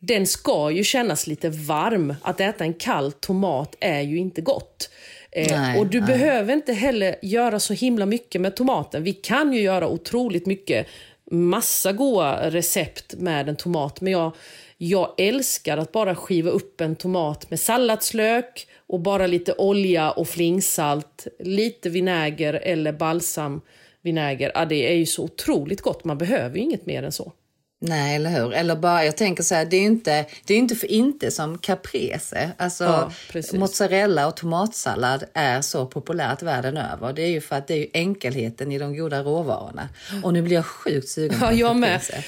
den ska ju kännas lite varm. Att äta en kall tomat är ju inte gott. Eh, Nej, och du nej. behöver inte heller göra så himla mycket med tomaten. Vi kan ju göra otroligt mycket, massa goda recept med en tomat. Men jag, jag älskar att bara skiva upp en tomat med salladslök och bara lite olja och flingsalt, lite vinäger eller balsam vinäger. Ja, det är ju så otroligt gott. Man behöver ju inget mer än så. Nej, eller hur? Eller bara, jag tänker så här, det är ju inte, det är inte för inte som caprese. Alltså, Ja, mozzarella och tomatsallad är så populärt världen över. Det är ju för att det är enkelheten i de goda råvarorna. Och nu blir jag sjukt sugen [laughs] Ja, på med. caprese.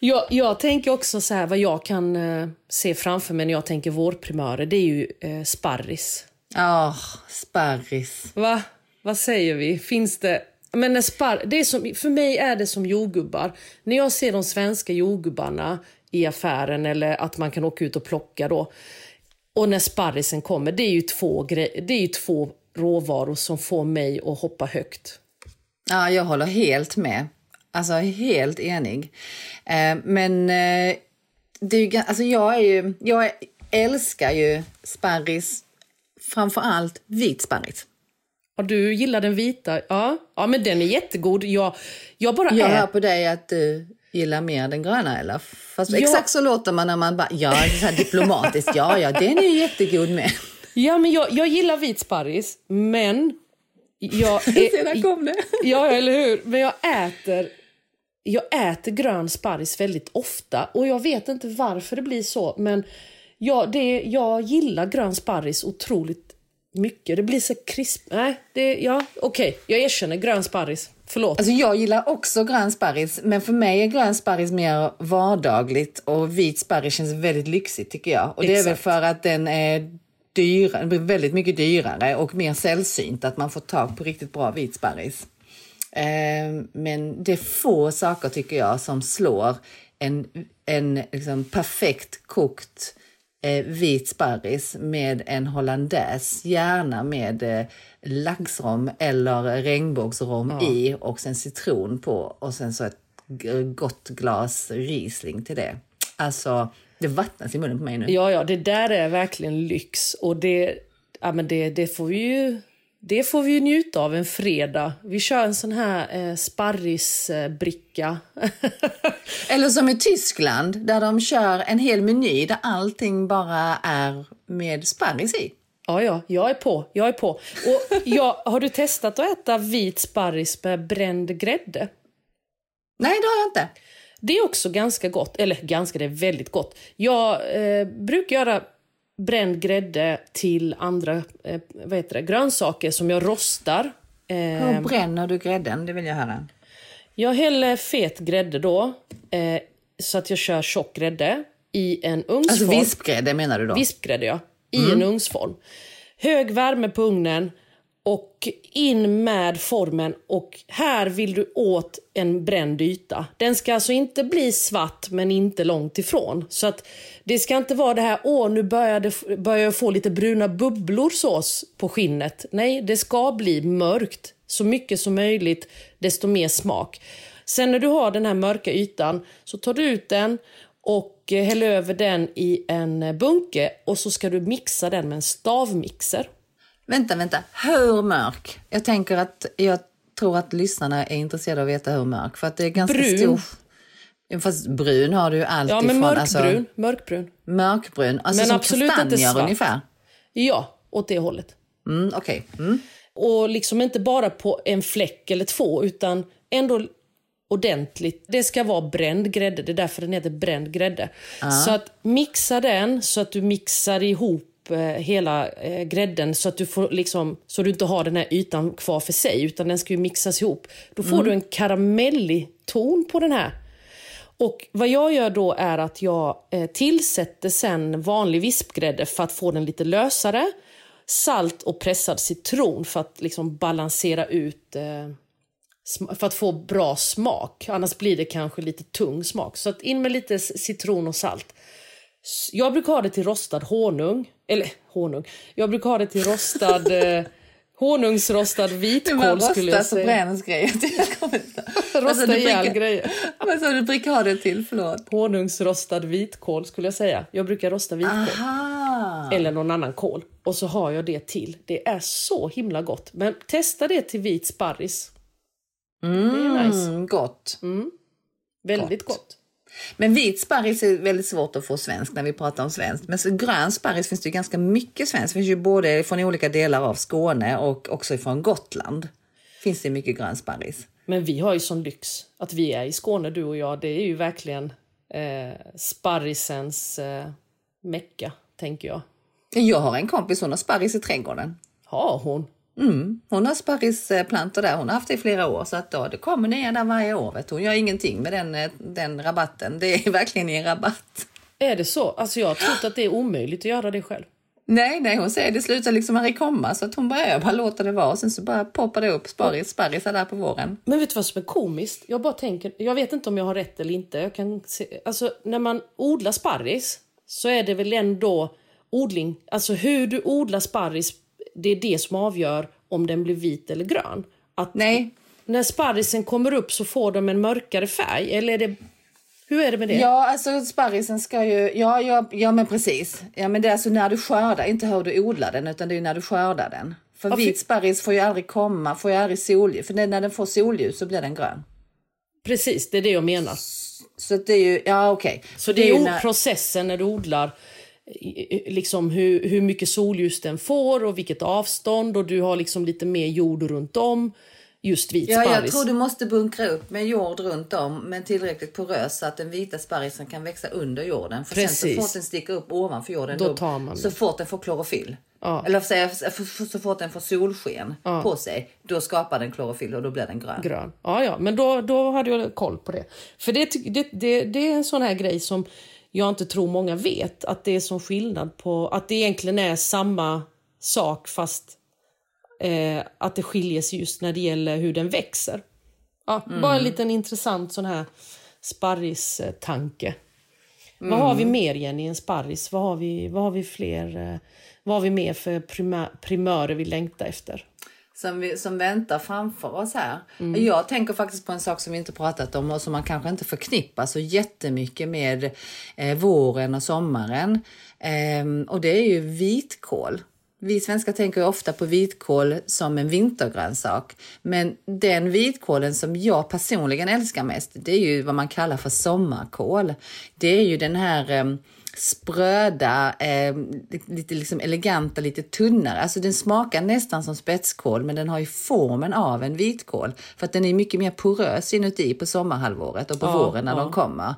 Jag, jag tänker också så här, vad jag kan eh, se framför mig när jag tänker vårprimörer, det är ju eh, sparris. Ja, sparris. Va? Vad säger vi? Finns det... Men en spar... det är som, för mig är det som jordgubbar. När jag ser de svenska jordgubbarna i affären eller att man kan åka ut och plocka då. Och när sparrisen kommer, det är ju två, gre... det är ju två råvaror som får mig att hoppa högt. Ja, jag håller helt med. Alltså helt enig. Eh, men eh, det är ju, alltså, jag, är ju, jag älskar ju sparris, framför allt vit sparris. Ja, du gillar den vita? Ja, ja men den är jättegod. Jag, jag bara Jag hör på dig att du gillar mer den gröna eller? Fast Ja. exakt så låter man när man bara, ja, så här diplomatiskt, ja, ja, den är ju jättegod med. Ja, men jag, jag gillar vit sparris, men... Jag [laughs] är, kom det. [laughs] ja, eller hur? Men jag äter, jag äter grön sparris väldigt ofta. Och jag vet inte varför det blir så, men jag, det, jag gillar grön sparris otroligt mycket. Det blir så krisp... Nej, det, ja, okej. Jag erkänner grön sparris. Förlåt. Alltså jag gillar också grön sparris, men för mig är grön sparris mer vardagligt och vit sparris känns väldigt lyxigt tycker jag. Och det är väl för att den är dyrare, den blir väldigt mycket dyrare och mer sällsynt att man får tag på riktigt bra vit sparris. Eh, men det är få saker tycker jag som slår en, en liksom perfekt kokt eh, vit sparris med en hollandaise, gärna med eh, laxrom eller regnbågsrom i och sen citron på och sen så ett gott glas Riesling till det. Alltså, det vattnas i munnen på mig nu. Ja, ja, det där är verkligen lyx. Och det, ja, men det, det, får vi ju, det får vi ju njuta av en fredag. Vi kör en sån här eh, sparrisbricka. [laughs] Eller som i Tyskland där de kör en hel meny där allting bara är med sparris i. ja, ja, jag är på. Jag är på. Och jag, har du testat att äta vit sparris med bränd grädde? Nej, det har jag inte. Det är också ganska gott. Eller ganska, det är väldigt gott. Jag eh, brukar göra bränd grädde till andra eh, vad heter det, grönsaker som jag rostar. Eh, Hur bränner du grädden? Det vill jag höra. Jag häller fet grädde då, eh, så att jag kör tjock grädde i en ugnsform. Alltså vispgrädde menar du då? Vispgrädde, ja. I en ugnsform. Hög värme på ugnen och in med formen. Och här vill du åt en bränd yta. Den ska alltså inte bli svart, men inte långt ifrån. Så att det ska inte vara det här, åh, nu börjar, det, börjar jag få lite bruna bubblor sås på skinnet. Nej, det ska bli mörkt. Så mycket som möjligt, desto mer smak. Sen när du har den här mörka ytan så tar du ut den och eh, häller över den i en eh, bunke och så ska du mixa den med en stavmixer. Vänta, vänta. Hur mörk? Jag tänker att jag tror att lyssnarna är intresserade av att veta hur mörk. För att det är ganska Brun. stor... Fast brun har du ju allt Ja, men mörkbrun. Alltså, mörkbrun. mörkbrun. Alltså Men som absolut inte kastanjer svart. ungefär. Ja, åt det hållet. Mm, Okej. Mm. Och liksom inte bara på en fläck eller två, utan ändå ordentligt. Det ska vara bränd grädde, det är därför den heter bränd grädde. Så att mixa den så att du mixar ihop eh, hela eh, grädden så att du får liksom så du inte har den här ytan kvar för sig utan den ska ju mixas ihop. Då får du en karamellig ton på den här. Och vad jag gör då är att jag eh, tillsätter sen vanlig vispgrädde för att få den lite lösare. Salt och pressad citron för att liksom balansera ut för att få bra smak. Annars blir det kanske lite tung smak. Så att in med lite citron och salt. Jag brukar ha det till rostad honung. Eller honung. Jag brukar ha det till rostad [laughs] eh, honungsrostad Det var vitkål skulle jag säga. grejer. Kommer inte- Vad sa Rosta du ihjäl brukar- grejer. Vad [laughs] sa du brukar ha det till? Förlåt. Honungsrostad vitkål skulle jag säga. Jag brukar rosta vitkål. Aha. Eller någon annan kål. Och så har jag det till. Det är så himla gott. Men testa det till vit sparris. Det är nice. Mm, gott. Väldigt gott. gott. Men vit sparris är väldigt svårt att få svensk när vi pratar om svenskt. Men så grön sparris finns det ju ganska mycket svenskt. Det finns ju både från olika delar av Skåne och också från Gotland. Finns det mycket grön sparris. Men vi har ju sån lyx att vi är i Skåne, du och jag. Det är ju verkligen eh, sparrisens eh, mecka, tänker jag. Jag har en kompis, hon har sparris i trädgården. Har hon? Mm. Hon har sparrisplantor där, hon har haft det i flera år så att då, det kommer nya där varje år. Vet hon gör ingenting med den, eh, den rabatten. Det är [laughs] verkligen en rabatt. Är det så? Alltså jag har trott att det är omöjligt att göra det själv. Nej, nej, hon säger det slutar liksom aldrig komma så att hon bara, bara låter det vara och sen så bara poppar det upp sparris, sparrisar där på våren. Men vet du vad som är komiskt? Jag bara tänker, jag vet inte om jag har rätt eller inte. Jag kan se, alltså när man odlar sparris så är det väl ändå odling, alltså hur du odlar sparris, det är det som avgör om den blir vit eller grön. Att Nej, när sparrisen kommer upp så får de en mörkare färg, eller är det, hur är det med det? Ja, alltså sparrisen ska ju... Ja, ja, ja men precis. Ja, men det är alltså när du skördar, inte hur du odlar den, utan det är när du skördar den. För Ja, vit sparris får ju aldrig komma, får ju aldrig solljus. För när den får solljus så blir den grön. Precis, det är det jag menar. Så det är ju, ja okej. Så det är ju när- processen när du odlar, liksom hur, hur mycket solljus den får och vilket avstånd och du har liksom lite mer jord runt om. Just vit Ja, jag sparris. tror du måste bunkra upp med jord runt om, men tillräckligt porös så att den vita sparrisen kan växa under jorden. För sen Precis. så fort den sticker upp ovanför jorden, Då tar man så fort den får klorofyll. Ja. Eller säga, så fort den får solsken på sig, då skapar den klorofyll och då blir den grön. grön. Ja, ja, men då, då hade jag koll på det. För det, det, det, det är en sån här grej som jag inte tror många vet. Att det är som skillnad på att det egentligen är samma sak fast eh, att det skiljer sig just när det gäller hur den växer. Ja, Bara en liten intressant sån här sparris-tanke. Vad har vi mer Jenny än sparris? Vad har vi, vad har vi fler? Eh, vad har vi mer för primörer vi längtar efter? Som, vi, som väntar framför oss här. Jag tänker faktiskt på en sak som vi inte pratat om och som man kanske inte förknippar så jättemycket med eh, våren och sommaren. Ehm, och det är ju vitkål. Vi svenskar tänker ju ofta på vitkål som en vintergrönsak. Men den vitkålen som jag personligen älskar mest, det är ju vad man kallar för sommarkål. Det är ju den här ehm, spröda, eh, lite liksom eleganta, lite tunnare. Alltså den smakar nästan som spetskål men den har ju formen av en vitkål. För att den är mycket mer porös inuti på sommarhalvåret och på Ja, våren när ja. de kommer.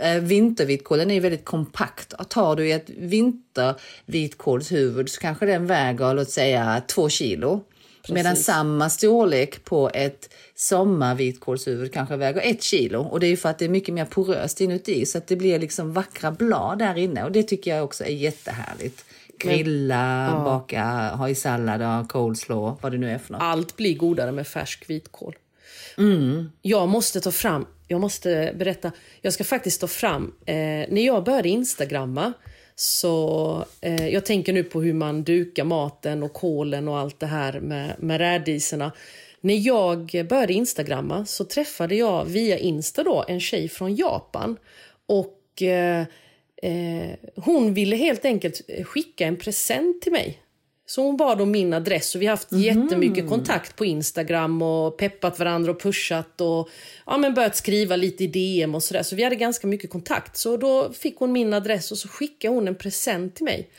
Eh, vintervitkålen är ju väldigt kompakt. Tar du ett vintervitkålshuvud så kanske den väger låt säga två kilo. Medan samma storlek på ett sommarvitkålshuvud kanske väger ett kilo. Och det är ju för att det är mycket mer poröst inuti så att det blir liksom vackra blad där inne. Och det tycker jag också är jättehärligt. Grilla, baka, ha i sallad, ha coleslaw, vad det nu är för något. Allt blir godare med färsk vitkål. Jag måste ta fram, jag måste berätta, jag ska faktiskt ta fram, eh, när jag började instagramma så eh, jag tänker nu på hur man dukar maten och kålen och allt det här med, med rädisorna. När jag började instagramma så träffade jag via Insta då en tjej från Japan och eh, eh, hon ville helt enkelt skicka en present till mig. Så hon bad om min adress och vi har haft jättemycket kontakt på Instagram och peppat varandra och pushat och ja, men börjat skriva lite i DM och sådär. Så vi hade ganska mycket kontakt. Så då fick hon min adress och så skickade hon en present till mig.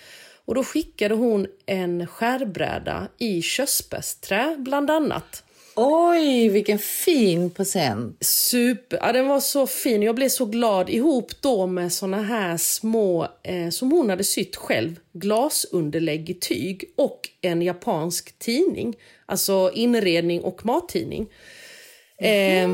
Och då skickade hon en skärbräda i körsbärsträ bland annat. Oj, vilken fin present! Super, ja, den var så fin. Jag blev så glad ihop då med såna här små, eh, som hon hade sytt själv, glasunderlägg i tyg och en japansk tidning. Alltså inredning och mattidning. Eh,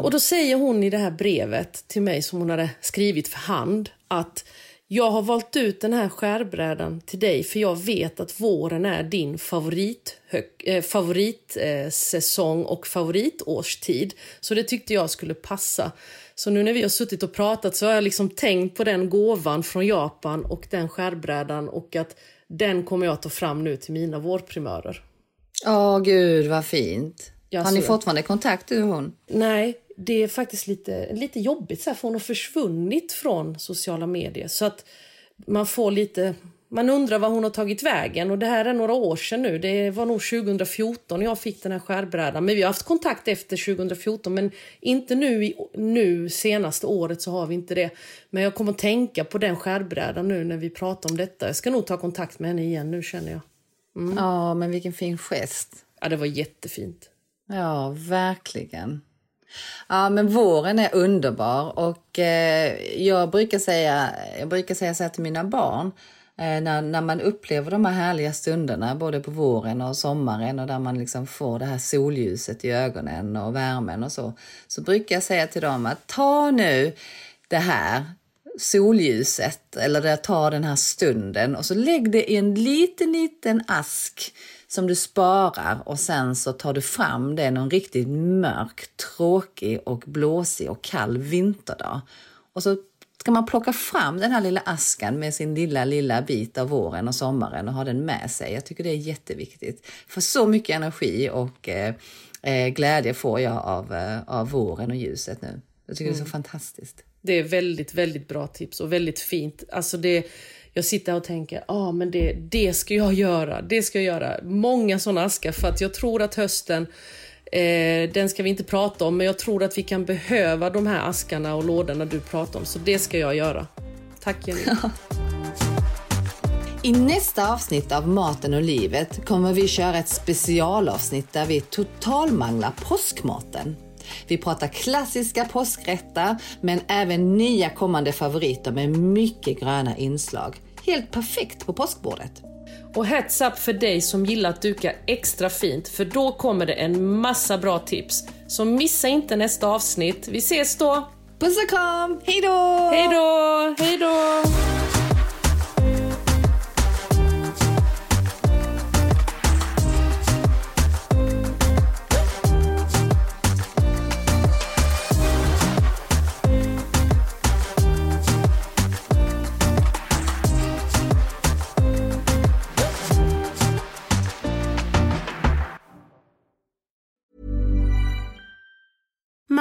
och då säger hon i det här brevet till mig som hon hade skrivit för hand att jag har valt ut den här skärbrädan till dig för jag vet att våren är din favoritsäsong eh, favorit, eh, och favoritårstid. Så det tyckte jag skulle passa. Så nu när vi har suttit och pratat så har jag liksom tänkt på den gåvan från Japan och den skärbrädan och att den kommer jag ta fram nu till mina vårprimörer. Åh gud vad fint! Ja, har ni fortfarande kontakt du och hon? Nej, det är faktiskt lite, lite jobbigt så här, för hon har försvunnit från sociala medier. Så att man får lite... Man undrar var hon har tagit vägen. Och Det här är några år sedan nu. Det var nog 2014 jag fick den här skärbrädan. Men vi har haft kontakt efter 2014. Men inte nu, nu senaste året så har vi inte det. Men jag kommer att tänka på den skärbrädan nu när vi pratar om detta. Jag ska nog ta kontakt med henne igen nu känner jag. Ja, men vilken fin gest. Ja, det var jättefint. Ja, verkligen. Ja, men våren är underbar och eh, jag brukar säga, jag brukar säga så här till mina barn. Eh, när, när man upplever de här härliga stunderna både på våren och sommaren och där man liksom får det här solljuset i ögonen och värmen och så. Så brukar jag säga till dem att ta nu det här solljuset eller ta den här stunden och så lägg det i en liten, liten ask som du sparar och sen så tar du fram det någon riktigt mörk, tråkig och blåsig och kall vinterdag. Och så ska man plocka fram den här lilla askan med sin lilla, lilla bit av våren och sommaren och ha den med sig. Jag tycker det är jätteviktigt. För så mycket energi och eh, eh glädje får jag av, eh, av våren och ljuset nu. Jag tycker mm. det är så mm. fantastiskt. Det är väldigt, väldigt bra tips och väldigt fint. Alltså det, jag sitter och tänker, ja ah, men det, det ska jag göra, det ska jag göra. Många sådana askar för att jag tror att hösten Eh, den ska vi inte prata om, men jag tror att vi kan behöva de här askarna och lådorna du pratar om, så det ska jag göra. Tack Jenny. [laughs] I nästa avsnitt av Maten och livet kommer vi köra ett specialavsnitt där vi totalmanglar påskmaten. Vi pratar klassiska påskrätter, men även nya kommande favoriter med mycket gröna inslag. Helt perfekt på påskbordet. Och heads up för dig som gillar att duka extra fint, för då kommer det en massa bra tips. Så missa inte nästa avsnitt. Vi ses då! Puss och kram! Hejdå! Hejdå! Hejdå!